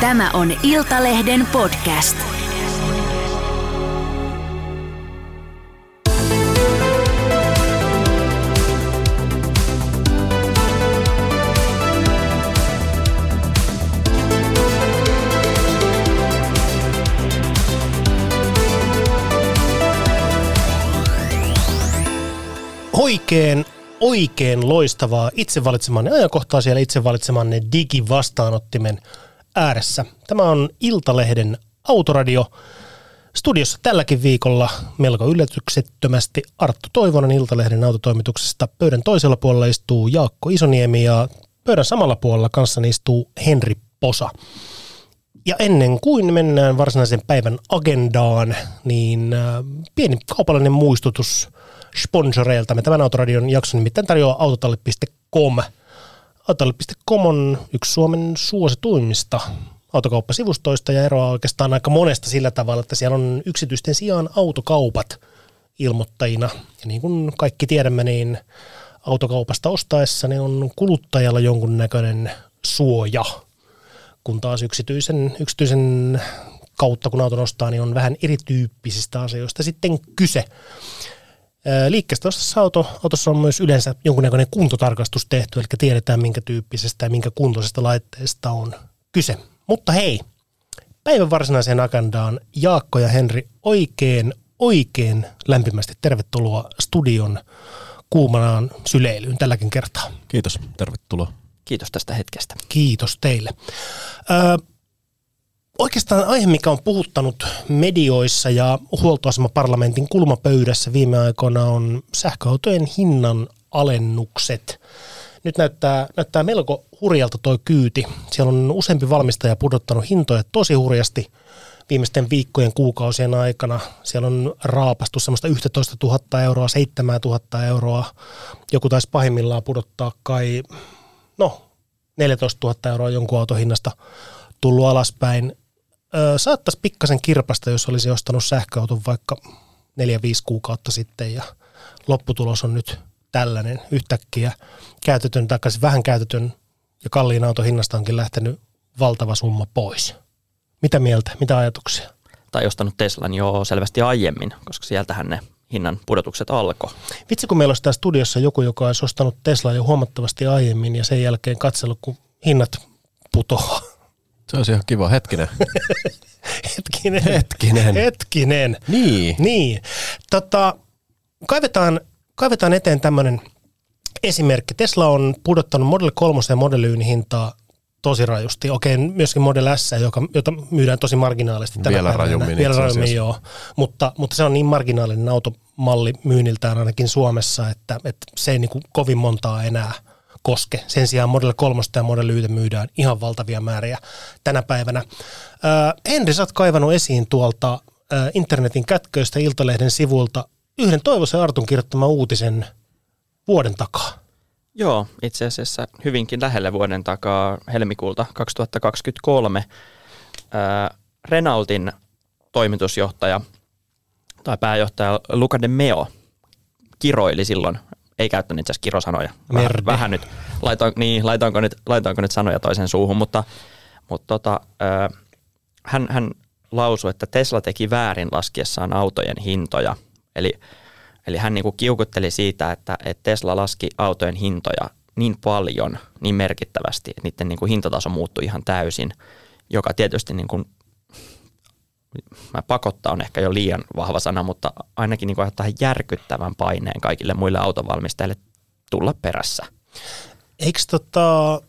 Tämä on Iltalehden podcast. Oikein, oikein loistavaa itse valitsemanne ajankohtaa siellä itse valitsemanne digivastaanottimen ääressä. Tämä on Iltalehden autoradio. Studiossa tälläkin viikolla melko yllätyksettömästi Arttu Toivonen Iltalehden autotoimituksesta. Pöydän toisella puolella istuu Jaakko Isoniemi ja pöydän samalla puolella kanssa istuu Henri Posa. Ja ennen kuin mennään varsinaisen päivän agendaan, niin äh, pieni kaupallinen muistutus sponsoreilta. Me tämän Autoradion jakson nimittäin tarjoaa autotalli.com. Autotalli.com on yksi Suomen suosituimmista autokauppasivustoista ja eroaa oikeastaan aika monesta sillä tavalla, että siellä on yksityisten sijaan autokaupat ilmoittajina. Ja niin kuin kaikki tiedämme, niin autokaupasta ostaessa niin on kuluttajalla jonkunnäköinen suoja, kun taas yksityisen, yksityisen kautta, kun auton ostaa, niin on vähän erityyppisistä asioista sitten kyse. Liikkeestä ostassa auto, autossa on myös yleensä jonkunnäköinen kuntotarkastus tehty, eli tiedetään minkä tyyppisestä ja minkä kuntoisesta laitteesta on kyse. Mutta hei, päivän varsinaiseen agendaan Jaakko ja Henri oikein, oikein lämpimästi tervetuloa studion kuumanaan syleilyyn tälläkin kertaa. Kiitos, tervetuloa. Kiitos tästä hetkestä. Kiitos teille. Ö, oikeastaan aihe, mikä on puhuttanut medioissa ja huoltoasemaparlamentin kulmapöydässä viime aikoina on sähköautojen hinnan alennukset. Nyt näyttää, näyttää melko hurjalta toi kyyti. Siellä on useampi valmistaja pudottanut hintoja tosi hurjasti viimeisten viikkojen, kuukausien aikana. Siellä on raapastu semmoista 11 000 euroa, 7 000 euroa. Joku taisi pahimmillaan pudottaa kai, no 14 000 euroa jonkun auton hinnasta tullut alaspäin. Ö, saattaisi pikkasen kirpasta, jos olisi ostanut sähköauton vaikka 4-5 kuukautta sitten ja lopputulos on nyt tällainen yhtäkkiä käytetyn, takaisin vähän käytetyn ja kalliin auton hinnasta onkin lähtenyt valtava summa pois. Mitä mieltä, mitä ajatuksia? Tai ostanut Teslan jo selvästi aiemmin, koska sieltähän ne hinnan pudotukset alkoi. Vitsi, kun meillä olisi täällä studiossa joku, joka olisi ostanut Teslaa jo huomattavasti aiemmin ja sen jälkeen katsellut, kun hinnat putoaa. Se olisi ihan kiva. Hetkinen. Hetkinen. Hetkinen. Hetkinen. Niin. Niin. Tota, kaivetaan, kaivetaan eteen tämmöinen esimerkki. Tesla on pudottanut Model 3 ja Model Y hintaa tosi rajusti. Okei, myöskin Model S, joka, jota myydään tosi marginaalisesti. tänä Vielä päivänä. rajummin Vielä rajummin, joo. Mutta, mutta se on niin marginaalinen automalli myynniltään ainakin Suomessa, että, että se ei niin kovin montaa enää koske. Sen sijaan Model 3 ja Model Y myydään ihan valtavia määriä tänä päivänä. Äh, Henri, sä oot kaivannut esiin tuolta äh, internetin kätköistä Iltalehden sivulta yhden Toivosen Artun kirjoittaman uutisen vuoden takaa. Joo, itse asiassa hyvinkin lähelle vuoden takaa helmikuulta 2023 ää, Renaultin toimitusjohtaja tai pääjohtaja Luca de Meo kiroili silloin, ei käyttänyt itse asiassa kirosanoja, vähän, Merde. vähän nyt, laitoin, niin, laitoinko, nyt, laitoinko nyt sanoja toisen suuhun, mutta, mutta tota, hän, hän lausui, että Tesla teki väärin laskiessaan autojen hintoja, eli Eli hän niin kuin kiukutteli siitä, että, että Tesla laski autojen hintoja niin paljon, niin merkittävästi, että niiden niin kuin hintataso muuttui ihan täysin, joka tietysti niin kuin, mä pakottaa on ehkä jo liian vahva sana, mutta ainakin niin aiheuttaa järkyttävän paineen kaikille muille autonvalmistajille tulla perässä. Eikö tota,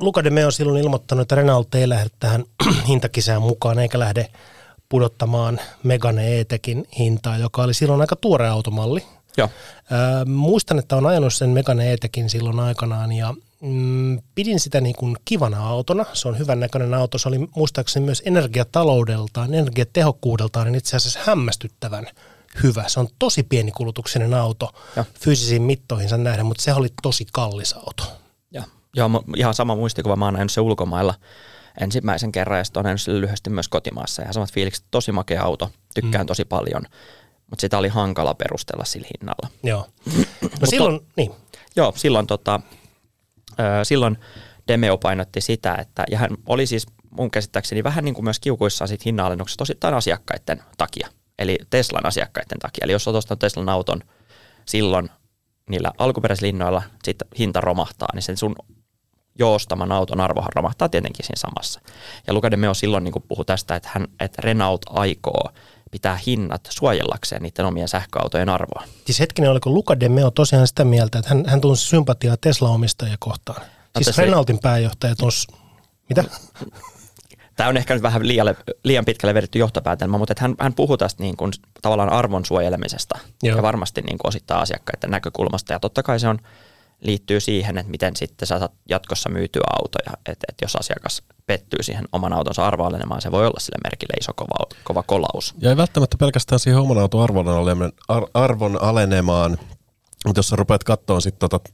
Luca de Meo silloin ilmoittanut, että Renault ei lähde tähän hintakisään mukaan, eikä lähde pudottamaan Megane E-Tekin hintaa, joka oli silloin aika tuore automalli. Joo. Öö, muistan, että on ajanut sen Megane E-Tekin silloin aikanaan ja mm, pidin sitä niin kuin kivana autona. Se on hyvän näköinen auto. Se oli muistaakseni myös energiataloudeltaan, energiatehokkuudeltaan niin itse asiassa hämmästyttävän hyvä. Se on tosi pienikulutuksinen auto Joo. fyysisiin mittoihinsa nähden, mutta se oli tosi kallis auto. Ja, joo, ihan sama muistikuva. Mä oon nähnyt se ulkomailla ensimmäisen kerran ja sitten oon nähnyt lyhyesti myös kotimaassa. Ja samat fiilikset, tosi makea auto, tykkään mm. tosi paljon, mutta sitä oli hankala perustella sillä hinnalla. Joo. No silloin, niin. Joo, silloin, tota, silloin Demeo painotti sitä, että, ja hän oli siis mun käsittääkseni vähän niin kuin myös kiukuissaan siitä hinnanalennuksesta osittain asiakkaiden takia. Eli Teslan asiakkaiden takia. Eli jos olet ostanut Teslan auton silloin niillä alkuperäislinnoilla, sitten hinta romahtaa, niin sen sun joostaman auton arvohan romahtaa tietenkin siinä samassa. Ja Luca de Meo silloin niin puhui tästä, että, hän, että Renault aikoo pitää hinnat suojellakseen niiden omien sähköautojen arvoa. Siis hetkinen, oliko Luca de Meo tosiaan sitä mieltä, että hän, hän tunsi sympatiaa Tesla-omistajia kohtaan? No, siis Renaultin pääjohtaja tunsi, mitä? Tämä on ehkä nyt vähän liian, liian pitkälle vedetty johtopäätelmä, mutta hän, hän puhuu tästä niin kuin, tavallaan arvon suojelemisesta Joo. ja varmasti niin kuin osittain asiakkaiden näkökulmasta. Ja totta kai se on, liittyy siihen, että miten sitten saat jatkossa myytyä autoja. Että, että jos asiakas pettyy siihen oman autonsa arvoalenemaan, se voi olla sille merkille iso kova, kova kolaus. Ja ei välttämättä pelkästään siihen oman auton arvon, ar, arvon alenemaan, mutta jos sä rupeat katsoa sitten tota,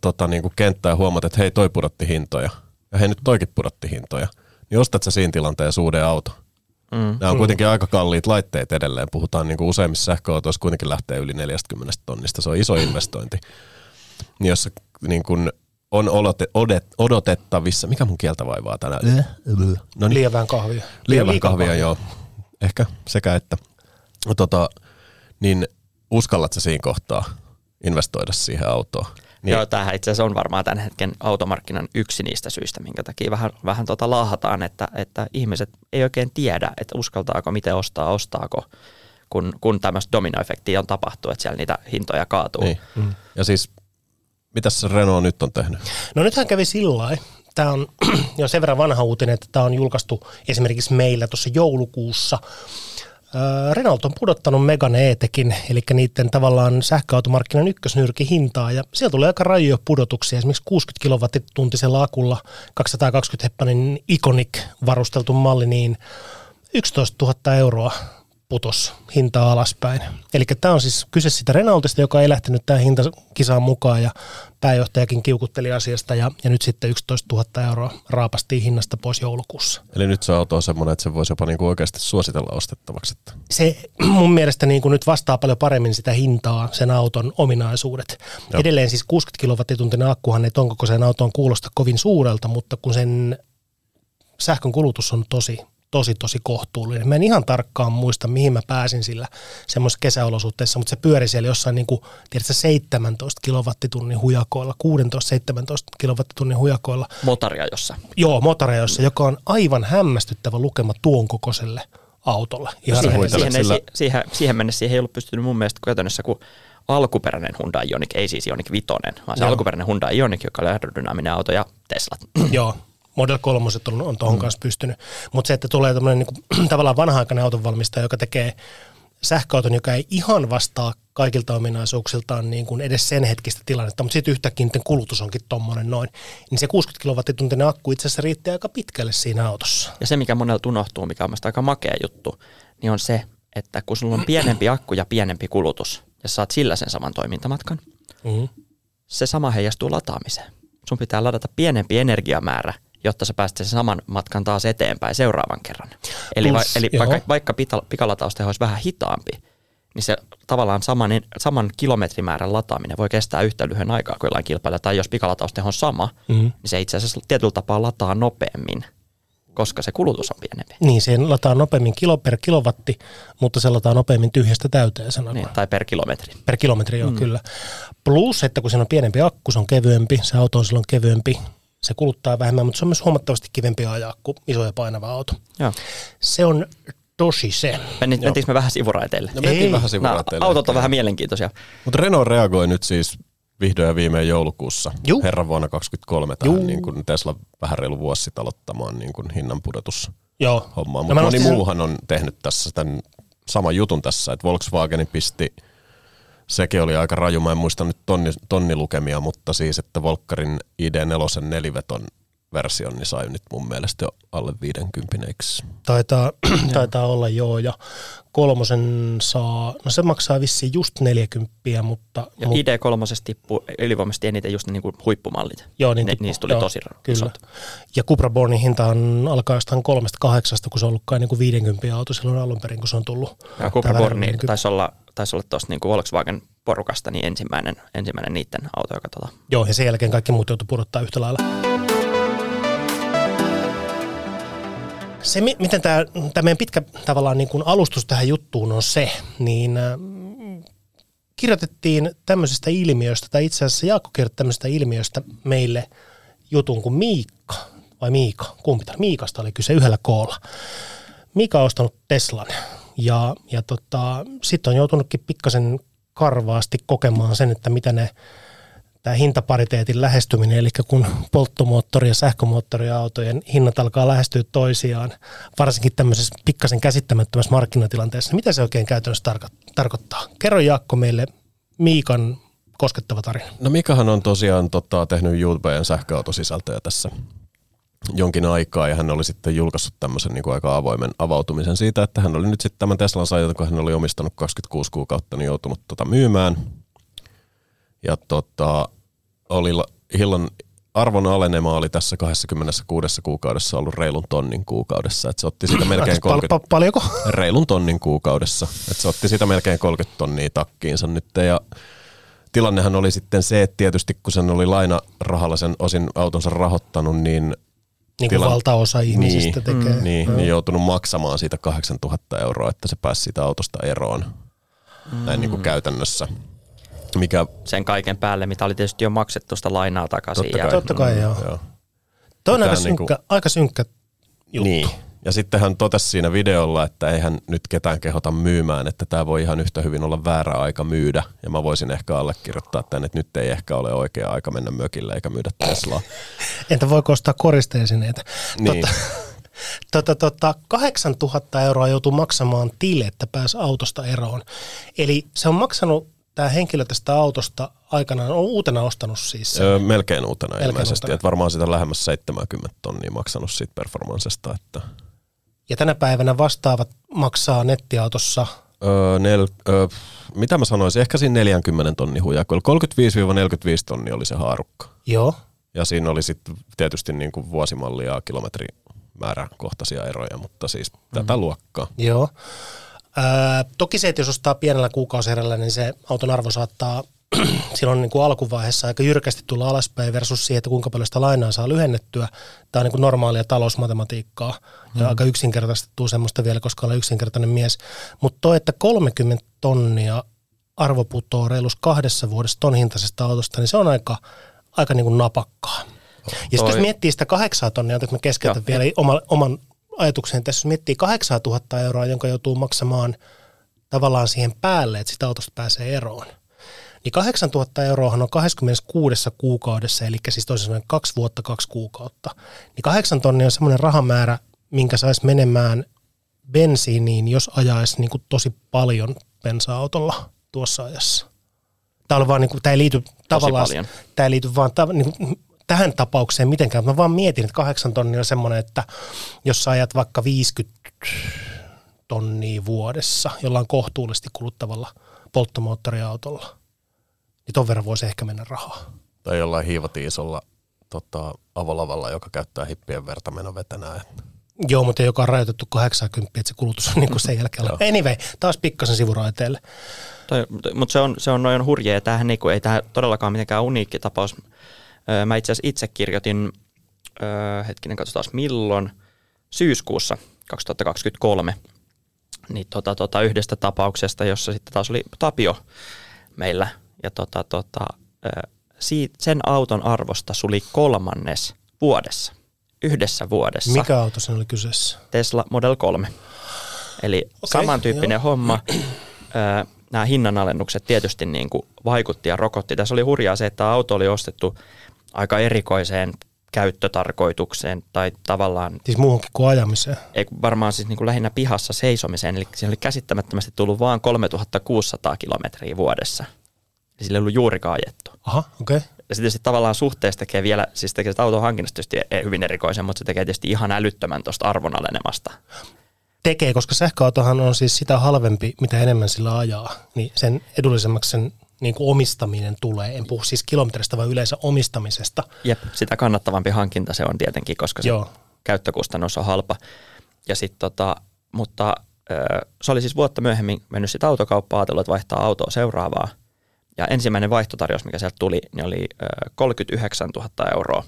tota, niin kuin kenttää ja huomaat, että hei toi pudotti hintoja, ja hei nyt toikin pudotti hintoja, niin ostat sä siinä tilanteessa uuden auton. Mm. Nämä on kuitenkin aika kalliit laitteet edelleen. Puhutaan niin kuin useimmissa sähköautoissa kuitenkin lähtee yli 40 tonnista. Se on iso investointi. Niin jos niin kuin on odotettavissa, mikä mun kieltä vaivaa tänään? No niin. Lievään kahvia. Lievään kahvia, kahvia, joo. Ehkä sekä että. Tota, niin uskallat sä siinä kohtaa investoida siihen autoon? Niin. Joo, tämähän itse asiassa on varmaan tämän hetken automarkkinan yksi niistä syistä, minkä takia vähän, vähän tota laahataan, että, että ihmiset ei oikein tiedä, että uskaltaako, miten ostaa, ostaako, kun, kun tämmöistä dominoefektiä on tapahtunut, että siellä niitä hintoja kaatuu. Niin. Mm. Ja siis, mitä se Renault nyt on tehnyt? No nythän kävi sillä Tämä on jo sen verran vanha uutinen, että tämä on julkaistu esimerkiksi meillä tuossa joulukuussa – Renault on pudottanut Megane E-tekin, eli niiden tavallaan sähköautomarkkinan ykkösnyrkin hintaa, ja siellä tulee aika rajoja pudotuksia. Esimerkiksi 60 kilowattituntisella akulla 220 heppanin Iconic varusteltu malli, niin 11 000 euroa putos hintaa alaspäin. Eli tämä on siis kyse siitä Renaultista, joka ei lähtenyt tähän hintakisaan mukaan ja pääjohtajakin kiukutteli asiasta ja, ja nyt sitten 11 000 euroa raapastiin hinnasta pois joulukuussa. Eli nyt se auto on semmoinen, että se voisi jopa niinku oikeasti suositella ostettavaksi. Että. Se mun mielestä niinku nyt vastaa paljon paremmin sitä hintaa, sen auton ominaisuudet. Joo. Edelleen siis 60 kilowattituntinen akkuhan ei ton sen auton kuulosta kovin suurelta, mutta kun sen sähkön kulutus on tosi tosi tosi kohtuullinen. Mä en ihan tarkkaan muista, mihin mä pääsin sillä semmoisessa kesäolosuhteessa, mutta se pyöri siellä jossain niin kuin, tiedätkö, 17 kilowattitunnin hujakoilla, 16-17 kilowattitunnin hujakoilla. Motarjajossa. Joo, motarjajossa, joka on aivan hämmästyttävä lukema tuon kokoiselle autolle. Ihan siihen, siihen, ei, siihen, siihen mennessä siihen ei ollut pystynyt mun mielestä käytännössä, kun alkuperäinen Hyundai Ioniq, ei siis Ioniq 5, vaan se Joo. alkuperäinen Hyundai Ioniq, joka oli aerodynaaminen auto ja Teslat. Joo, Model 3 on, on tuohon mm. kanssa pystynyt. Mutta se, että tulee tämmöinen niin tavallaan vanha-aikainen autonvalmistaja, joka tekee sähköauton, joka ei ihan vastaa kaikilta ominaisuuksiltaan niin kuin edes sen hetkistä tilannetta, mutta sitten yhtäkkiä niiden kulutus onkin tuommoinen noin, niin se 60 kilowattituntinen akku itse asiassa riittää aika pitkälle siinä autossa. Ja se, mikä monella unohtuu, mikä on aika makea juttu, niin on se, että kun sulla on pienempi akku ja pienempi kulutus, ja saat sillä sen saman toimintamatkan, mm-hmm. se sama heijastuu lataamiseen. Sun pitää ladata pienempi energiamäärä – jotta sä pääset sen saman matkan taas eteenpäin seuraavan kerran. Eli, Plus, va, eli vaikka, vaikka pikalatausteho olisi vähän hitaampi, niin se tavallaan saman, saman kilometrimäärän lataaminen voi kestää yhtä lyhyen aikaa kuin jollain kilpailla. Tai jos pikalatausteho on sama, mm-hmm. niin se itse asiassa tietyllä tapaa lataa nopeammin, koska se kulutus on pienempi. Niin, se lataa nopeammin kilo per kilowatti, mutta se lataa nopeammin tyhjästä täyteen sanon. Niin, tai per kilometri. Per kilometri, joo, mm. kyllä. Plus, että kun siinä on pienempi akku, se on kevyempi, se auto on silloin kevyempi, se kuluttaa vähemmän, mutta se on myös huomattavasti kivempi ajaa kuin iso ja painava auto. Joo. Se on tosi se. Mennit, mentiinkö me vähän sivuraiteille? No mentiin Ei. vähän sivuraiteille. No, autot on vähän mielenkiintoisia. Mutta Renault reagoi nyt siis vihdoin ja viimein joulukuussa, Juh. herran vuonna 2023 tähän niin kuin Tesla vähän reilu vuosi sitten aloittamaan niin kuin hinnan pudotus Joo. hommaa. Mutta moni muuhan on tehnyt tässä tämän saman jutun tässä, että Volkswagen pisti – sekin oli aika raju. Mä en muista nyt tonni, tonnilukemia, mutta siis, että Volkkarin ID4 neliveton version niin sai nyt mun mielestä jo alle 50 eikö? Taitaa, taitaa olla joo, ja kolmosen saa, no se maksaa vissiin just 40, mutta... Ja mut, ID3 tippuu ylivoimaisesti eniten just niin kuin huippumallit. Joo, niin ne, niistä tuli joo, tosi kyllä. Isot. Ja Cupra Bornin hinta on alkaa jostain kolmesta kahdeksasta, kun se on ollut kai niin kuin 50 auto silloin alun perin, kun se on tullut. Ja Cupra Borni taisi olla, taisi olla tuosta niin kuin Volkswagen porukasta niin ensimmäinen, ensimmäinen niiden auto, joka tota... Joo, ja sen jälkeen kaikki muut joutuu pudottaa yhtä lailla. Se, mi- miten tämä, tämä meidän pitkä tavallaan niin kuin alustus tähän juttuun on se, niin kirjoitettiin tämmöisestä ilmiöstä, tai itse asiassa Jaakko kirjoitti tämmöisestä ilmiöstä meille jutun kuin Miikka, vai Miika, kumpi tämä? Miikasta oli kyse yhdellä koolla. Miika on ostanut Teslan ja, ja tota, sitten on joutunutkin pikkasen karvaasti kokemaan sen, että mitä ne tämä hintapariteetin lähestyminen, eli kun polttomoottori- ja sähkömoottoriautojen hinnat alkaa lähestyä toisiaan, varsinkin tämmöisessä pikkasen käsittämättömässä markkinatilanteessa, niin mitä se oikein käytännössä tarko- tarkoittaa? Kerro Jaakko meille Miikan koskettava tarina. No Mikahan on tosiaan tota, tehnyt YouTubeen sähköautosisältöjä tässä jonkin aikaa ja hän oli sitten julkaissut tämmöisen niin kuin aika avoimen avautumisen siitä, että hän oli nyt sitten tämän Teslan saajata, kun hän oli omistanut 26 kuukautta, niin joutunut tota myymään. Ja tota, oli hillan arvon alenema oli tässä 26 kuukaudessa ollut reilun tonnin kuukaudessa, että se otti sitä melkein Pal- 30, pal- paljonko? reilun tonnin kuukaudessa. että se otti sitä melkein 30 tonnia takkiinsa nyt ja tilannehan oli sitten se, että tietysti kun sen oli lainarahalla sen osin autonsa rahoittanut, niin Niin kuin Tilan- valtaosa ihmisistä niin, tekee. niin, niin joutunut maksamaan siitä 8000 euroa, että se pääsi siitä autosta eroon. Näin niin kuin käytännössä. Mikä Sen kaiken päälle, mitä oli tietysti jo maksettu sitä lainaa takaisin. totta ja, kai, Totta kai, joo. joo. Toi on aika niinku- synkkä, aika synkkä juttu. Niin. Ja sitten hän totesi siinä videolla, että eihän nyt ketään kehota myymään, että tämä voi ihan yhtä hyvin olla väärä aika myydä. Ja mä voisin ehkä allekirjoittaa tämän, että nyt ei ehkä ole oikea aika mennä mökille eikä myydä Teslaa. Entä voiko ostaa koristeesineitä? Niin. Tota, tota, 8000 euroa joutuu maksamaan tille, että pääsi autosta eroon. Eli se on maksanut tämä henkilö tästä autosta aikanaan, on uutena ostanut siis sen. Öö, melkein uutena Melkein ilmeisesti, uutena. että varmaan sitä lähemmäs 70 tonnia maksanut siitä performansesta, että Ja tänä päivänä vastaavat maksaa nettiautossa, Öö, nel, öö, mitä mä sanoisin, ehkä siinä 40 tonni hujakoilla. 35-45 tonni oli se haarukka. joo, Ja siinä oli sitten tietysti niin kuin vuosimallia ja kilometrimääräkohtaisia eroja, mutta siis tätä luokkaa. joo. Ää, toki se, että jos ostaa pienellä kuukausierällä, niin se auton arvo saattaa silloin niin kuin alkuvaiheessa aika jyrkästi tulla alaspäin versus siihen, että kuinka paljon sitä lainaa saa lyhennettyä. Tämä on niin kuin normaalia talousmatematiikkaa ja aika yksinkertaistettua semmoista vielä, koska olen yksinkertainen mies. Mutta toi, että 30 tonnia arvo putoo reilus kahdessa vuodessa ton hintaisesta autosta, niin se on aika, aika niin kuin napakkaa. Ja sitten jos miettii sitä kahdeksaa tonnia, että mä keskeytän vielä oma, oman ajatuksen tässä, jos miettii 8000 euroa, jonka joutuu maksamaan tavallaan siihen päälle, että sitä autosta pääsee eroon. Niin 8000 euroahan on 26 kuukaudessa, eli siis toisin sanoen kaksi vuotta, kaksi kuukautta. Niin 8 tonnia on semmoinen rahamäärä, minkä saisi menemään bensiiniin, jos ajaisi niin kuin tosi paljon bensa-autolla tuossa ajassa. Tämä, on vaan, niin kuin, tämä ei liity tavallaan, paljon. tämä ei liity vaan niin kuin, tähän tapaukseen mitenkään. Mä vaan mietin, että 8 tonnia on semmoinen, että jos sä ajat vaikka 50 tonnia vuodessa jollain kohtuullisesti kuluttavalla polttomoottoriautolla, niin ton verran voisi ehkä mennä rahaa. Tai jollain hiivatiisolla tota, avolavalla, joka käyttää hippien verta menovetenä. Että Joo, mutta joka on rajoitettu 80, että se kulutus on niin kuin sen jälkeen. Anyway, taas pikkasen sivuraiteelle. Mutta se on, se on noin hurjaa ja tämähän niinku, ei tämä todellakaan mitenkään uniikki tapaus. Mä itse asiassa itse kirjoitin, hetkinen katsotaan milloin, syyskuussa 2023, niin tota, tota, yhdestä tapauksesta, jossa sitten taas oli Tapio meillä. Ja tota, tota, siitä, sen auton arvosta suli kolmannes vuodessa, yhdessä vuodessa. Mikä auto sen oli kyseessä? Tesla Model 3. Eli okay, samantyyppinen joo. homma. Nämä hinnanalennukset tietysti niin kuin vaikutti ja rokotti. Tässä oli hurjaa se, että auto oli ostettu aika erikoiseen käyttötarkoitukseen tai tavallaan, Siis muuhunkin kuin ajamiseen. ei varmaan siis niin kuin lähinnä pihassa seisomiseen. Eli siinä oli käsittämättömästi tullut vain 3600 kilometriä vuodessa. Ja sillä ei ollut juurikaan ajettu. Aha, okei. Okay. Ja sitten sit tavallaan suhteessa tekee vielä, siis tekee sitä auton hankinnasta tietysti e- hyvin erikoisen, mutta se tekee tietysti ihan älyttömän tuosta arvonalenemasta. Tekee, koska sähköautohan on siis sitä halvempi, mitä enemmän sillä ajaa. Niin sen edullisemmaksi sen niin kuin omistaminen tulee. En puhu siis kilometristä, vaan yleensä omistamisesta. Jep, sitä kannattavampi hankinta se on tietenkin, koska se Joo. käyttökustannus on halpa. Ja sit tota, mutta se oli siis vuotta myöhemmin mennyt sitten autokauppaan, ajatellut, että vaihtaa autoa seuraavaa. Ja ensimmäinen vaihtotarjous, mikä sieltä tuli, niin oli ö, 39 000 euroa,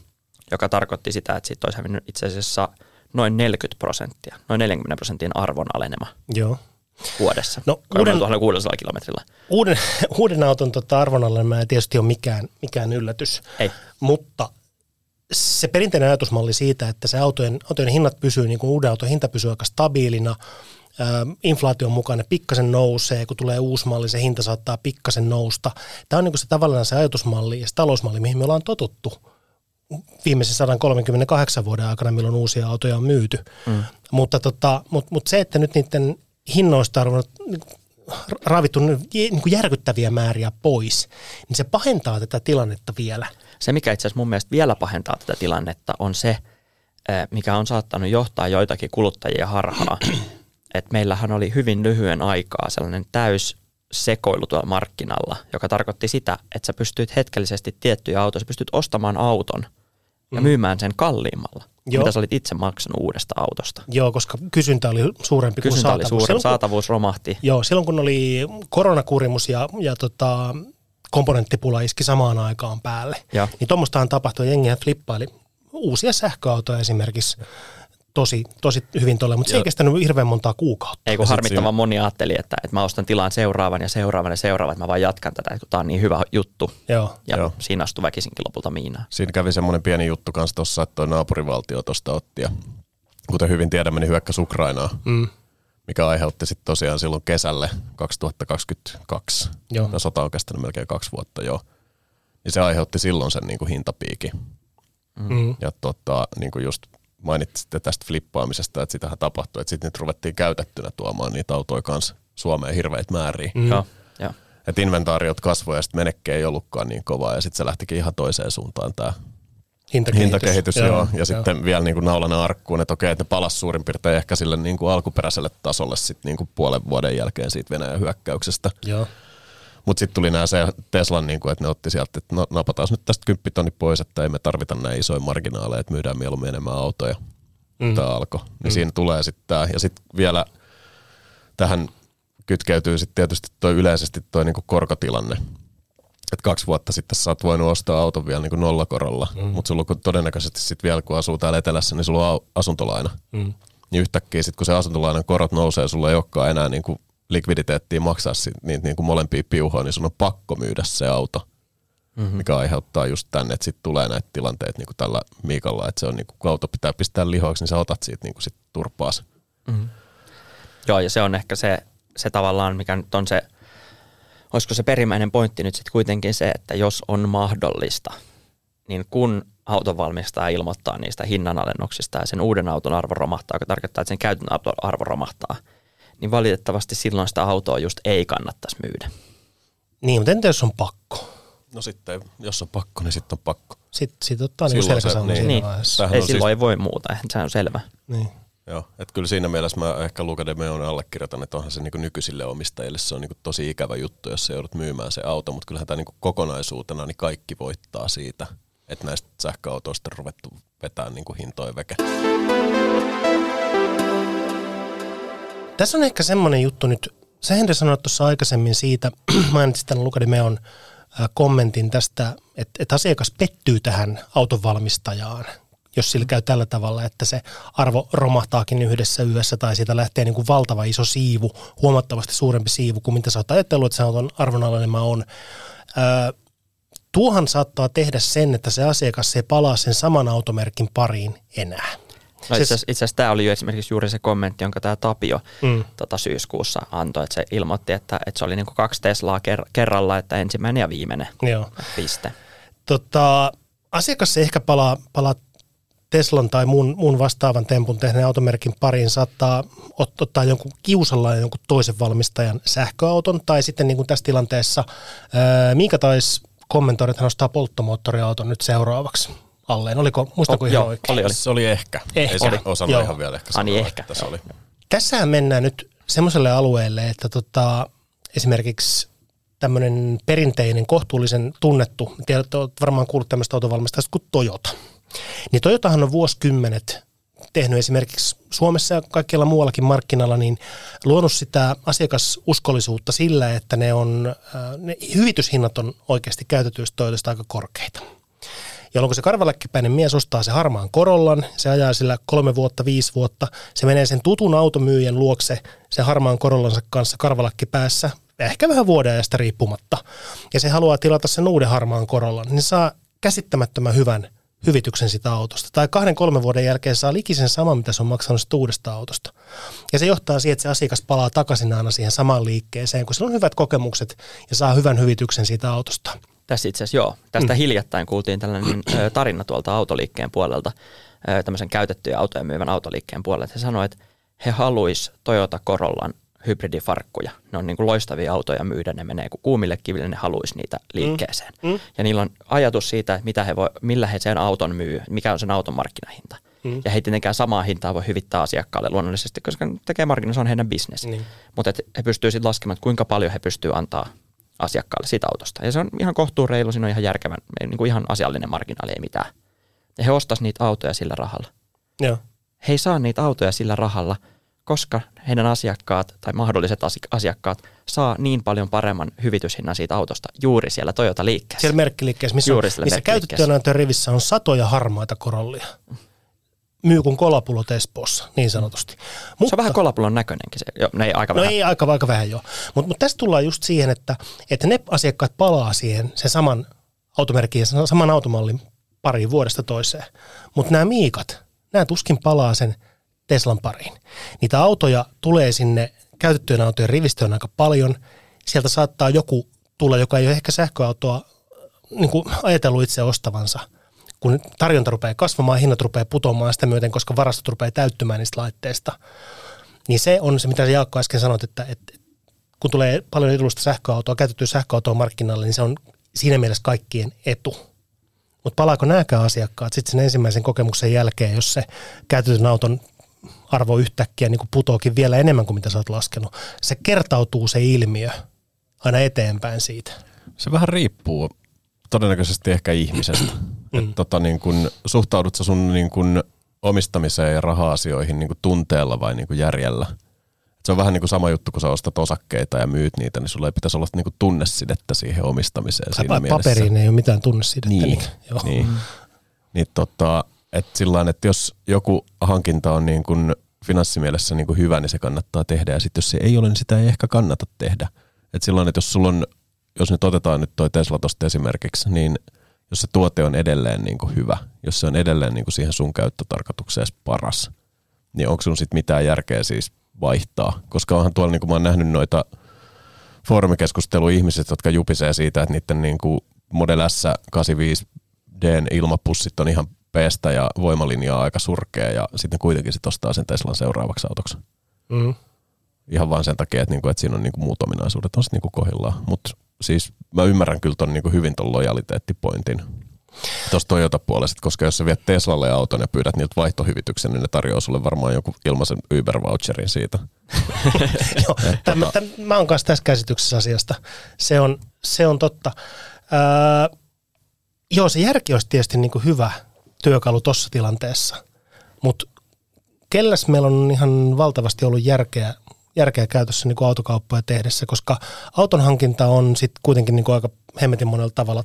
joka tarkoitti sitä, että siitä olisi hävinnyt itse asiassa noin 40 prosenttia, noin 40 prosentin arvon alenema Joo. Vuodessa. No, uuden, uuden- 600 kilometrillä. Uuden, uuden auton tota, arvonalennema ei tietysti ole mikään, mikään yllätys, Ei. mutta se perinteinen ajatusmalli siitä, että se autojen, autojen hinnat pysyy, niin kuin uuden auton hinta pysyy aika stabiilina, ää, inflaation mukaan ne pikkasen nousee, kun tulee uusi malli, se hinta saattaa pikkasen nousta. Tämä on niin se tavallaan se ajatusmalli ja se talousmalli, mihin me ollaan totuttu viimeisen 138 vuoden aikana, milloin uusia autoja on myyty. Mm. Mutta, tota, mut, mut se, että nyt niiden hinnoista on niin kuin raavittu niin kuin järkyttäviä määriä pois, niin se pahentaa tätä tilannetta vielä. Se, mikä itse asiassa mun mielestä vielä pahentaa tätä tilannetta, on se, eh, mikä on saattanut johtaa joitakin kuluttajia harhaa. että meillähän oli hyvin lyhyen aikaa sellainen täys sekoilu tuolla markkinalla, joka tarkoitti sitä, että sä pystyt hetkellisesti tiettyjä autoja, sä pystyt ostamaan auton ja myymään sen kalliimmalla, Joo. mitä sä olit itse maksanut uudesta autosta. Joo, koska kysyntä oli suurempi kuin Kysyntä oli saatavuus. suurempi, Silloin, kun- saatavuus romahti. Joo, silloin kun oli koronakurimus ja, ja tota, komponenttipula iski samaan aikaan päälle, Joo. niin tuommoistahan tapahtui. Jengihän flippaili uusia sähköautoja esimerkiksi tosi, tosi hyvin tuolle, mutta se ei kestänyt hirveän montaa kuukautta. Ei kun harmittavan siinä- moni ajatteli, että, että mä ostan tilaan seuraavan ja seuraavan ja seuraavan, että mä vaan jatkan tätä, kun tää on niin hyvä juttu. Joo. Ja Joo. siinä astui väkisinkin lopulta miinaan. Siinä kävi semmoinen pieni juttu kanssa tuossa, että toi naapurivaltio tuosta otti ja kuten hyvin tiedämme, niin hyökkäsi Ukrainaa, Mm. mikä aiheutti sitten tosiaan silloin kesälle 2022. Joo. Tämä sota on kestänyt melkein kaksi vuotta jo. Niin se aiheutti silloin sen niin kuin hintapiikin. Mm. Ja tota, niin kuin just mainitsitte tästä flippaamisesta, että sitähän tapahtui, että sitten nyt ruvettiin käytettynä tuomaan niitä autoja kanssa Suomeen hirveitä määriä. Mm. Joo, joo. Että inventaariot kasvoi ja sitten menekki ei ollutkaan niin kovaa ja sitten se lähtikin ihan toiseen suuntaan tämä Hintakehitys. hintakehitys. Joo, joo. Ja sitten vielä niin kuin naulana arkkuun, että okei, että ne palasi suurin piirtein ehkä sille niin kuin alkuperäiselle tasolle sitten niin kuin puolen vuoden jälkeen siitä Venäjän hyökkäyksestä. Joo. Mutta sitten tuli nämä se Teslan, niin kuin, että ne otti sieltä, että no, napataan nyt tästä kymppitonni pois, että ei me tarvita näin isoja marginaaleja, että myydään mieluummin enemmän autoja. Mm. Tämä alkoi. Niin mm. siinä tulee sitten tämä. Ja sitten vielä tähän kytkeytyy sitten tietysti toi yleisesti toi niinku korkotilanne. Et kaksi vuotta sitten sä oot voinut ostaa auton vielä niinku nollakorolla, mm. mutta sulla on todennäköisesti sitten vielä kun asuu täällä etelässä, niin sulla on asuntolaina. Mm. Niin yhtäkkiä sitten kun se asuntolainan korot nousee, sulla ei olekaan enää niinku likviditeettiä maksaa sit niitä niinku molempia piuhoja, niin sun on pakko myydä se auto. Mm-hmm. Mikä aiheuttaa just tänne, että sitten tulee näitä tilanteita niin kuin tällä Miikalla, että se on niin kuin, kun auto pitää pistää lihoiksi, niin sä otat siitä niin kuin sit turpaas. Joo, ja se on ehkä se, se tavallaan, mikä nyt on se, olisiko se perimmäinen pointti nyt sitten kuitenkin se, että jos on mahdollista, niin kun autonvalmistaja ilmoittaa niistä hinnanalennuksista ja sen uuden auton arvo romahtaa, joka tarkoittaa, että sen käytön auton arvo romahtaa, niin valitettavasti silloin sitä autoa just ei kannattaisi myydä. Niin, mutta entä jos on pakko? No sitten, jos on pakko, niin sitten on pakko. Sitten sit ottaa niin Silloin se- selkäsauna niin. siinä Niin, vaiheessa. Ei on silloin siis- ei voi muuta, sehän on selvä. Niin. Joo, että kyllä siinä mielessä mä ehkä Meon allekirjoitan, että onhan se niin nykyisille omistajille se on niin tosi ikävä juttu, jos sä joudut myymään se auto, mutta kyllähän tämä niin kokonaisuutena niin kaikki voittaa siitä, että näistä sähköautoista on ruvettu vetää niin hintoja veke. Tässä on ehkä semmoinen juttu nyt, sä Henri sanoit tuossa aikaisemmin siitä, mainitsit tämän Luca de Meon äh, kommentin tästä, että, että asiakas pettyy tähän autonvalmistajaan, jos sillä käy tällä tavalla, että se arvo romahtaakin yhdessä yössä tai siitä lähtee niin kuin valtava iso siivu, huomattavasti suurempi siivu kuin mitä sä oot ajatellut, että se auton arvonalainen on. Öö, tuohan saattaa tehdä sen, että se asiakas ei palaa sen saman automerkin pariin enää. No Se- itse asiassa- itse asiassa tämä oli jo esimerkiksi juuri se kommentti, jonka tämä Tapio Mm. tota, syyskuussa antoi, että se ilmoitti, että, että se oli niinku kaksi Teslaa ker- kerralla, että ensimmäinen ja viimeinen Joo. piste. Tota, asiakas ei ehkä palaa, palaa Teslan tai muun, muun vastaavan tempun tehneen automerkin pariin, saattaa ot- ottaa jonkun kiusalla jonkun toisen valmistajan sähköauton, tai sitten niin kuin tässä tilanteessa ää, Miika taisi kommentoida, että hän ostaa polttomoottoriauton nyt seuraavaksi alleen. Oliko, muistako Oh, ihan joo, oikein? oli, oli. Se oli ehkä. Ehkä. Ei se Oli. osannut Joo. ihan vielä ehkä sanoa, ehkä. että se oli. Tässähän mennään nyt semmoiselle alueelle, että tota, esimerkiksi tämmöinen perinteinen, kohtuullisen tunnettu, tiedät, olet varmaan kuullut tämmöistä autovalmistajasta kuin Toyota. Niin Toyotahan on vuosikymmenet tehnyt esimerkiksi Suomessa ja kaikkialla muuallakin markkinalla, niin luonut sitä asiakasuskollisuutta sillä, että ne, on, äh, ne hyvityshinnat on oikeasti käytetyistä Toyotasta aika korkeita. Jolloin kun se karvalakkipäinen mies ostaa se harmaan korollan, se ajaa sillä kolme vuotta, viisi vuotta, se menee sen tutun automyyjän luokse sen harmaan korollansa kanssa karvalakki päässä, ehkä vähän vuoden ajasta riippumatta, ja se haluaa tilata sen uuden harmaan korollan, niin se saa käsittämättömän hyvän hyvityksen sitä autosta. Tai kahden, kolmen vuoden jälkeen saa likisen saman, mitä se on maksanut sitä uudesta autosta. Ja se johtaa siihen, että se asiakas palaa takaisin aina siihen samaan liikkeeseen, kun sillä on hyvät kokemukset ja saa hyvän hyvityksen siitä autosta. Tässä itse asiassa joo. Tästä mm. hiljattain kuultiin tällainen tarina tuolta autoliikkeen puolelta, tämmöisen käytettyjä autoja myyvän autoliikkeen puolelta. He sanoivat, että he haluaisivat Toyota Corollan hybridifarkkuja. Ne on niin kuin loistavia autoja myydä, ne menee kuin kuumille kiville, ne haluaisi niitä mm. liikkeeseen. Mm. Mm. Ja niillä on ajatus siitä, että mitä he voi, millä he sen auton myy, mikä on sen auton markkinahinta. Mm. Ja he tietenkään samaa hintaa voi hyvittää asiakkaalle luonnollisesti, koska tekee markkinoissa on heidän bisnes. Mm. Mutta he pystyvät sitten laskemaan, että kuinka paljon he pystyvät antaa asiakkaalle siitä autosta. Ja se on ihan kohtuureilu, siinä on ihan järkevän, niin kuin ihan asiallinen marginaali, ei mitään. Ja he ostaisivat niitä autoja sillä rahalla. Joo. He ei saa niitä autoja sillä rahalla – koska heidän asiakkaat tai mahdolliset asiakkaat saa niin paljon paremman hyvityshinnan siitä autosta juuri siellä Toyota-liikkeessä. Siellä merkkiliikkeessä, missä, juuri missä käytettyä rivissä on satoja harmaita korollia. Myy kuin kolapulot Espoossa, niin sanotusti. Mutta, se on vähän kolapulon näköinenkin. Se, jo, no ei aika no vähän. ei aika, aika vähän joo. Mutta mut tästä tullaan just siihen, että, että ne asiakkaat palaa siihen sen saman automerkin ja sen saman automallin pari vuodesta toiseen. Mutta nämä miikat, nämä tuskin palaa sen – Teslan pariin. Niitä autoja tulee sinne käytettyjen autojen rivistöön aika paljon. Sieltä saattaa joku tulla, joka ei ole ehkä sähköautoa niin kuin ajatellut itse ostavansa. Kun tarjonta rupeaa kasvamaan, hinnat rupeaa putoamaan sitä myöten, koska varastot rupeaa täyttymään niistä laitteista. Niin se on se, mitä Jaakko äsken sanoit, että, että kun tulee paljon edullista sähköautoa, käytettyä sähköautoa markkinalle, niin se on siinä mielessä kaikkien etu. Mutta palaako nämäkään asiakkaat sitten sen ensimmäisen kokemuksen jälkeen, jos se käytetyn auton arvo yhtäkkiä niin putoakin vielä enemmän kuin mitä sä oot laskenut. Se kertautuu se ilmiö aina eteenpäin siitä. Se vähän riippuu todennäköisesti ehkä ihmisestä. Mm. että tota, niin kun, suhtaudut sä sun niin kun, omistamiseen ja raha-asioihin niin tunteella vai niin järjellä? Et se on vähän niin kuin sama juttu, kun sä ostat osakkeita ja myyt niitä, niin sulla ei pitäisi olla niin kuin tunnesidettä siihen omistamiseen siinä mielessä. Paperiin ei ole mitään tunnesidettä. Niin, niin, joo. niin. Mm. niin tota, että sillain, että jos joku hankinta on niin kuin finanssimielessä niin kuin hyvä, niin se kannattaa tehdä. Ja sitten jos se ei ole, niin sitä ei ehkä kannata tehdä. Että silloin, että jos sulla on, jos nyt otetaan nyt toi Tesla tosta esimerkiksi, niin jos se tuote on edelleen niin kuin hyvä, jos se on edelleen niin kuin siihen sun käyttötarkoitukseen paras, niin onko sun sitten mitään järkeä siis vaihtaa? Koska onhan tuolla, niin kuin mä oon nähnyt noita foorumikeskustelua ihmiset, jotka jupisee siitä, että niiden niin kuin Model S 85 d ilmapussit on ihan peestä ja voimalinja on aika surkea ja sitten kuitenkin sit ostaa sen Teslan seuraavaksi autoksi. Mm. Ihan vain sen takia, että, niinku, että siinä on niinku muut ominaisuudet on sitten niinku kohillaan. Mutta siis mä ymmärrän kyllä ton niinku hyvin ton lojaliteettipointin tuossa Toyota-puolesta, koska jos sä viet Teslalle auton ja pyydät niiltä vaihtohyvityksen, niin ne tarjoaa sulle varmaan joku ilmaisen Uber-voucherin siitä. Joo, tämän, tota... tämän, mä oon kanssa tässä käsityksessä asiasta. Se on, se on totta. Öö, joo, se järki olisi tietysti niin kuin hyvä, työkalu tuossa tilanteessa. Mutta kelläs meillä on ihan valtavasti ollut järkeä, järkeä käytössä niin kuin autokauppoja tehdessä, koska auton hankinta on sitten kuitenkin niin kuin aika hemmetin monella tavalla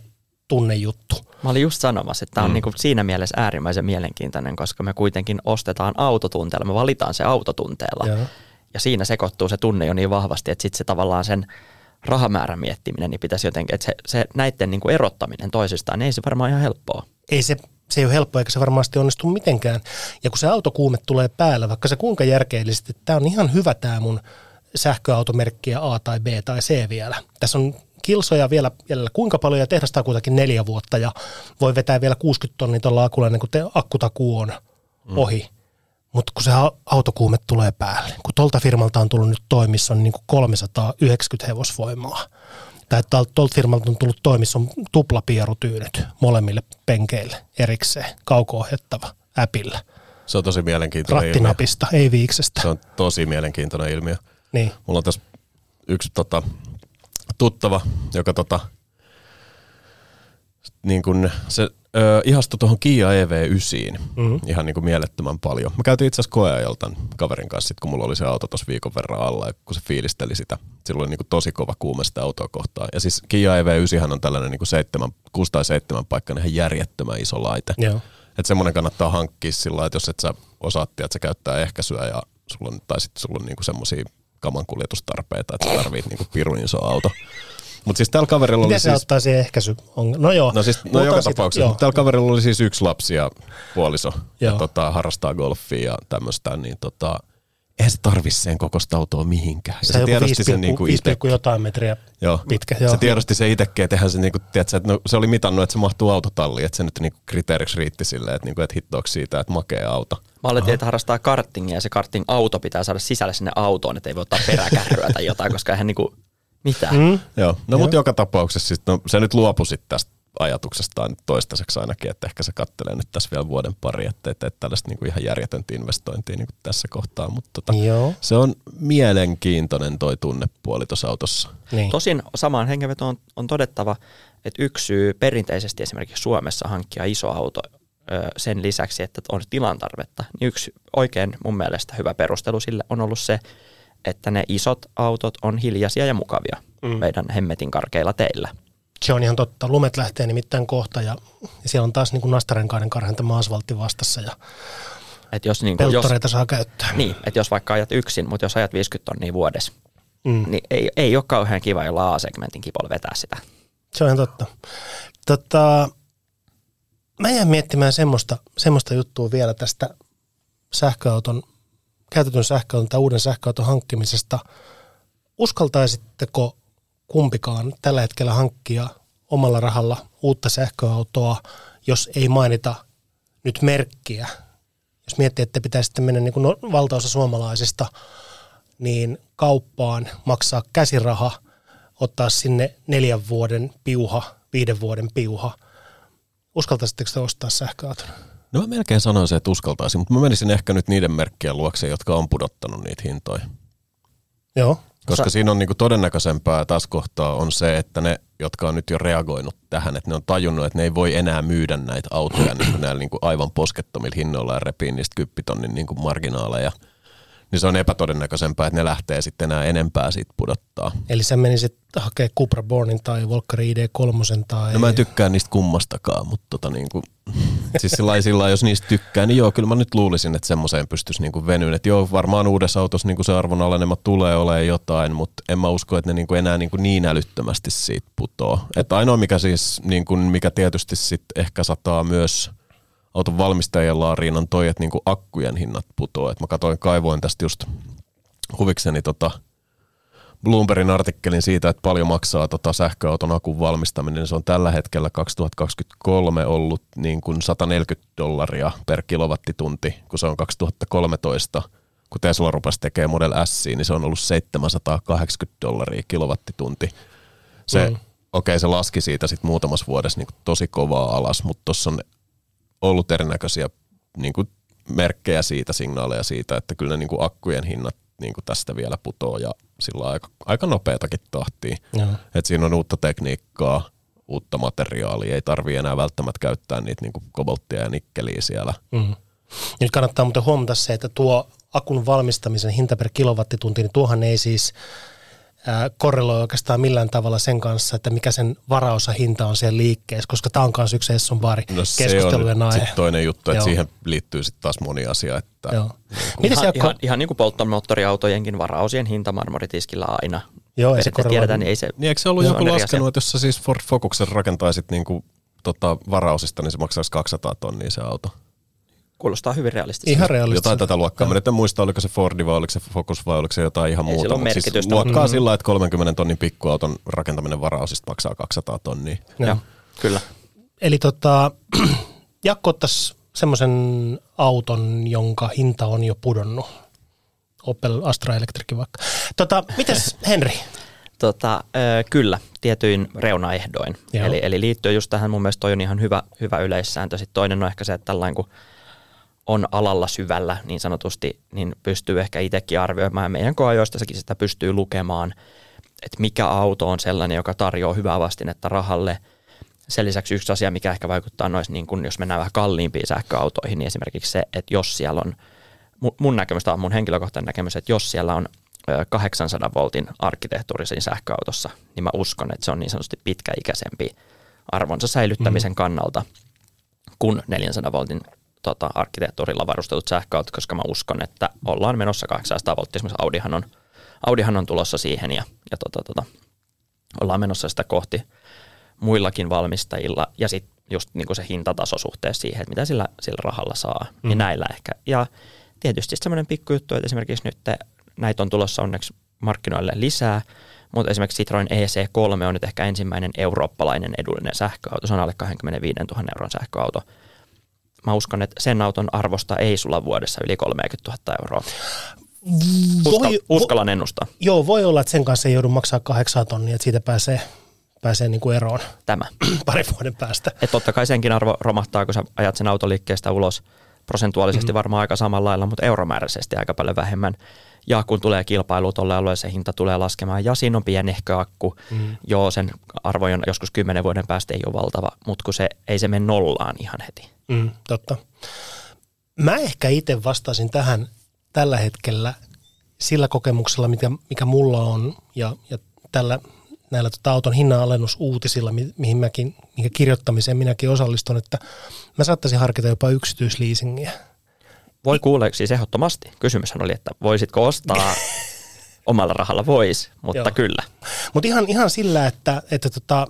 tunnejuttu. Mä olin just sanomassa, että tämä on mm. niin siinä mielessä äärimmäisen mielenkiintoinen, koska me kuitenkin ostetaan autotunteella, me valitaan se autotunteella. Ja, ja siinä sekoittuu se tunne jo niin vahvasti, että sitten se tavallaan sen rahamäärän miettiminen, niin pitäisi jotenkin, että se, se näiden niin kuin erottaminen toisistaan, niin ei se varmaan ihan helppoa. Ei se se ei ole helppo eikä se varmasti onnistu mitenkään. Ja kun se autokuume tulee päällä, vaikka se kuinka järkeellisesti, että tämä on ihan hyvä tämä mun sähköautomerkkiä A tai B tai C vielä. Tässä on kilsoja vielä jäljellä kuinka paljon ja tehdastaa kuitenkin neljä vuotta ja voi vetää vielä 60 tonnia tuolla akulla ennen kuin te akkutakuu on mm. ohi. Mutta kun se autokuume tulee päälle, kun tuolta firmalta on tullut nyt toimissa on niin kuin 390 hevosvoimaa, tai tuolta firmalta on tullut toimissa on tuplapierutyynyt molemmille penkeille erikseen, kauko-ohjattava äpillä. Se on tosi mielenkiintoinen Rattinapista, ilmiö. ei viiksestä. Se on tosi mielenkiintoinen ilmiö. Niin. Mulla on tässä yksi tota, tuttava, joka tota, niin kun se ö, ihastui tuohon Kia EV9 mm-hmm. ihan niin kuin mielettömän paljon. Mä käytiin itse asiassa koeajalla tämän kaverin kanssa, sit, kun mulla oli se auto tuossa viikon verran alla, ja kun se fiilisteli sitä. Sillä oli niin kuin tosi kova kuume sitä autoa kohtaan. Ja siis Kia EV9 on tällainen niin kuin 7, 6 tai 7 paikkainen ihan järjettömän iso laite. Joo. Että semmoinen kannattaa hankkia sillä että jos et sä osaat, että se käyttää ehkäisyä ja sulla on, tai sitten sulla on niinku semmoisia kamankuljetustarpeita, että sä tarvit niinku pirun iso auto. Mutta siis tällä kaverilla Miten oli se siis... ottaa siihen ehkäisy? On, no joo. No siis, no joka sitä- tapauksessa. joo. Tällä kaverilla oli siis yksi lapsi ja puoliso. Ja Joo. tota, harrastaa golfia ja tämmöistä, niin tota, eihän se tarvi sen kokoista autoa mihinkään. Ja Se joku 5, sen niinku 5, itse. jotain metriä Joo. pitkä. Joo. Se tiedosti se itsekin, että eihän se, niinku, tiedätkö, että no, se oli mitannut, että se mahtuu autotalliin, että se nyt niinku kriteeriksi riitti silleen, että, niinku, että hittooksi siitä, että makea auto. Mä oletin, että harrastaa karttingia ja se karting auto pitää saada sisälle sinne autoon, että ei voi ottaa peräkärryä tai jotain, koska eihän niinku mitään. Mm. Joo, no mutta joka tapauksessa siis, no, se nyt luopui sit tästä ajatuksestaan nyt toistaiseksi ainakin, että ehkä se kattelee nyt tässä vielä vuoden pari, että ei tee tällaista niinku ihan järjetöntä investointia niinku tässä kohtaa, mutta tota, Joo. se on mielenkiintoinen toi tunnepuoli tuossa autossa. Niin. Tosin samaan hengenvetoon on, on todettava, että yksi syy perinteisesti esimerkiksi Suomessa hankkia iso auto ö, sen lisäksi, että on tilan tarvetta, niin yksi oikein mun mielestä hyvä perustelu sille on ollut se, että ne isot autot on hiljaisia ja mukavia mm. meidän hemmetin karkeilla teillä. Se on ihan totta. Lumet lähtee nimittäin kohta ja, ja siellä on taas niin kuin nastarenkaiden karhentama asfaltti vastassa ja Et jos, niin kuin, jos, saa käyttää. niin, että jos vaikka ajat yksin, mutta jos ajat 50 tonnia vuodessa, Mm. niin ei, ei ole kauhean kiva jolla A-segmentin kipolla vetää sitä. Se on ihan totta. Tota, mä jään miettimään semmoista, semmoista juttua vielä tästä sähköauton, käytetyn sähköauton tai uuden sähköauton hankkimisesta. Uskaltaisitteko kumpikaan tällä hetkellä hankkia omalla rahalla uutta sähköautoa, jos ei mainita nyt merkkiä? Jos miettii, että pitäisi sitten mennä niin kuin no- valtaosa suomalaisista niin kauppaan, maksaa käsiraha, ottaa sinne neljän vuoden piuha, viiden vuoden piuha. Uskaltaisitteko te ostaa sähköauton? No mä melkein sanoisin, että uskaltaisin, mutta mä menisin ehkä nyt niiden merkkien luokse, jotka on pudottanut niitä hintoja. Joo. Koska Sa- siinä on niinku todennäköisempää tässä kohtaa on se, että ne, jotka on nyt jo reagoinut tähän, että ne on tajunnut, että ne ei voi enää myydä näitä autoja niinku näillä niinku aivan poskettomilla hinnoilla ja repii niistä kyppitonnin niinku marginaaleja. Niin se on epätodennäköisempää, että ne lähtee sitten enää enempää siitä pudottaa. Eli sä menisit hakea Cupra Bornin tai Volkkari ID3 tai... No mä en tykkää niistä kummastakaan, mutta tota niinku, siis sillä lailla- sillä jos niistä tykkää, niin joo, kyllä mä nyt luulisin, että semmoiseen pystyisi niinku venyyn. Että joo, varmaan uudessa autossa niinku se arvon alenema tulee olemaan jotain, mutta en mä usko, että ne niinku enää niinku niin älyttömästi siitä putoo. Että ainoa, mikä siis, niinku, mikä tietysti sit ehkä sataa myös auton valmistajien laariin on toi, että niinku akkujen hinnat putoo. Et mä katsoin, kaivoin tästä just huvikseni tota, Bloombergin artikkelin siitä, että paljon maksaa tota sähköauton akun valmistaminen, se on tällä hetkellä 2023 ollut niin kuin 140 dollaria per kilowattitunti, kun se on 2013, kun Tesla rupesi tekemään Model S, niin se on ollut 780 dollaria kilowattitunti. Se, Mm. okei, okay, se laski siitä sitten muutamassa vuodessa niin kuin tosi kovaa alas, mutta tuossa on ollut erinäköisiä niin kuin merkkejä siitä, signaaleja siitä, että kyllä ne niin kuin akkujen hinnat niin kuin tästä vielä putoo ja sillä aika, aika nopeatakin tahtia. Joo. Et siinä on uutta tekniikkaa, uutta materiaalia, ei tarvii enää välttämättä käyttää niitä niin kuin kobolttia ja nikkeliä siellä. Mm. Nyt kannattaa muuten huomata se, että tuo akun valmistamisen hinta per kilowattitunti, niin tuohan ei siis korreloi oikeastaan millään tavalla sen kanssa, että mikä sen varaosa hinta on siellä liikkeessä, koska tämä on myös yksi Esson baari No keskustelujen on aihe. sitten toinen juttu, että Joo. siihen liittyy sitten taas moni asia. Että Joo. Mites ihan, Jaakko? ihan, ihan niin kuin polttomoottoriautojenkin varaosien hinta marmoritiskillä aina. Joo, ei se tiedetään, niin ei se... Niin eikö se ollut joku laskenut, asia. että jos sä siis Ford Focusen rakentaisit niinku, tota, varaosista, niin se maksaisi 200 tonnia se auto. Kuulostaa hyvin realistisesti. Ihan realistista. Jotain tätä luokkaa. Mä nyt en muista, oliko se Fordi vai oliko se Focus vai oliko se jotain ihan Ei muuta. sillä siis merkitystä, luokkaa mutta- sillä, että 30 tonnin pikkuauton rakentaminen varaosista maksaa 200 tonnia. Joo. Joo, kyllä. Eli tota, Jakko ottaisi semmoisen auton, jonka hinta on jo pudonnut. Opel Astra Electric vaikka. Tota, mites Henri? Tota, ö, kyllä, tietyin reunaehdoin. Joo. Eli, eli liittyen just tähän, mun mielestä toi on ihan hyvä, hyvä yleissääntö. Sitten toinen on ehkä se, että tällainen kun on alalla syvällä niin sanotusti, niin pystyy ehkä itsekin arvioimaan, ja meidän koajoistakin sitä pystyy lukemaan, että mikä auto on sellainen, joka tarjoaa hyvää vastinetta rahalle, Sen lisäksi yksi asia, mikä ehkä vaikuttaa noissa, niin kun jos mennään vähän kalliimpiin sähköautoihin, niin esimerkiksi se, että jos siellä on, mun näkemys, tämä on mun henkilökohtainen näkemys, että jos siellä on 800 voltin arkkitehtuuri siinä sähköautossa, niin mä uskon, että se on niin sanotusti pitkäikäisempi arvonsa säilyttämisen mm. kannalta kuin 400 voltin tota, arkkitehtuurilla varustetut sähköautot, koska mä uskon, että ollaan menossa 800 volttia. Esimerkiksi Audihan on, Audihan on tulossa siihen ja, ja tota, tota, ollaan menossa sitä kohti muillakin valmistajilla ja sitten just niin kuin se hintataso suhteessa siihen, että mitä sillä, sillä rahalla saa, mm. niin näillä ehkä. Ja tietysti semmoinen pikkujuttu, että esimerkiksi nyt näitä on tulossa onneksi markkinoille lisää, mutta esimerkiksi Citroen EC3 on nyt ehkä ensimmäinen eurooppalainen edullinen sähköauto. Se on alle 25 000 euron sähköauto. Mä uskon, että sen auton arvosta ei sulla vuodessa yli 30 000 euroa. Uskal, voi, uskallan ennustaa. Joo, voi olla, että sen kanssa ei joudu maksaa kahdeksan tonnia, että siitä pääsee, pääsee niin kuin eroon. Tämä. Pari vuoden päästä. Et totta kai senkin arvo romahtaa, kun sä ajat sen autoliikkeestä ulos. Prosentuaalisesti mm-hmm. varmaan aika samalla lailla, mutta euromääräisesti aika paljon vähemmän. Ja kun tulee kilpailu tuolle alueelle, se hinta tulee laskemaan. Ja siinä on pienehkö akku. Mm. Joo, sen arvo on joskus kymmenen vuoden päästä ei ole valtava, mutta kun se ei se mene nollaan ihan heti. Mm, totta. Mä ehkä itse vastaisin tähän tällä hetkellä sillä kokemuksella, mikä, mikä mulla on ja, ja tällä näillä tota auton hinnanalennusuutisilla, mi, mihin mäkin, minkä kirjoittamiseen minäkin osallistun, että mä saattaisin harkita jopa yksityisliisingiä. Voi kuulla siis ehdottomasti. Kysymyshän oli, että voisitko ostaa omalla rahalla? Voisi, mutta Joo. kyllä. Mutta ihan, ihan sillä, että, että tota,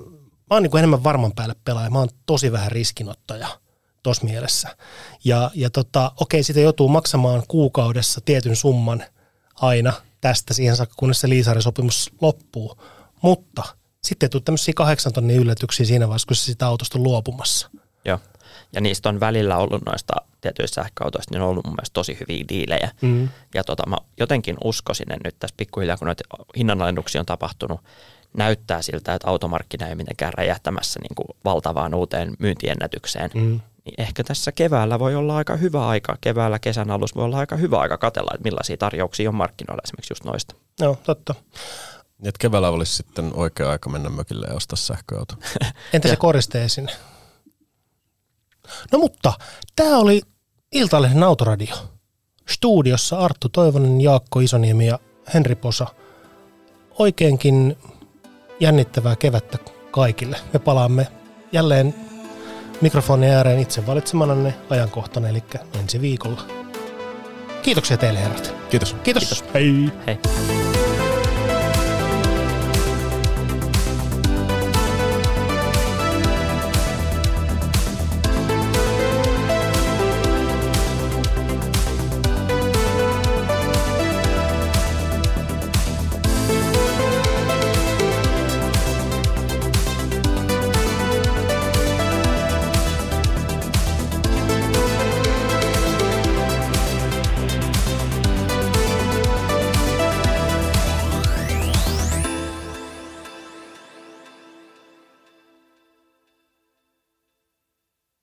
mä oon niin enemmän varman päälle pelaaja. Mä oon tosi vähän riskinottaja tuossa mielessä. Ja, ja tota, okei, sitä joutuu maksamaan kuukaudessa tietyn summan aina tästä siihen saakka, kunnes se liisarisopimus loppuu. Mutta sitten ei tule tämmöisiä kahdeksan tonnin yllätyksiä siinä vaiheessa, kun sitä autosta on luopumassa. Joo. Ja niistä on välillä ollut noista tietyistä sähköautoista, niin on ollut mun mielestä tosi hyviä diilejä. Mm. Ja tota, mä jotenkin uskoisin, että nyt tässä pikkuhiljaa, kun noita hinnanalennuksia on tapahtunut, näyttää siltä, että automarkkina ei mitenkään räjähtämässä niin kuin valtavaan uuteen myyntiennätykseen. Mm. Niin ehkä tässä keväällä voi olla aika hyvä aika, keväällä kesän alussa voi olla aika hyvä aika katella, että millaisia tarjouksia on markkinoilla esimerkiksi just noista. Joo, totta. Niin, että keväällä olisi sitten oikea aika mennä mökille ja ostaa sähköauto. Entä se koriste sinne? No mutta, tämä oli Iltalehden autoradio. Studiossa Arttu Toivonen, Jaakko Isoniemi ja Henri Posa. Oikeinkin jännittävää kevättä kaikille. Me palaamme jälleen mikrofonin ääreen itse valitsemananne ajankohtana, eli ensi viikolla. Kiitoksia teille herrat. Kiitos. Kiitos. Kiitos. Hei. Hei.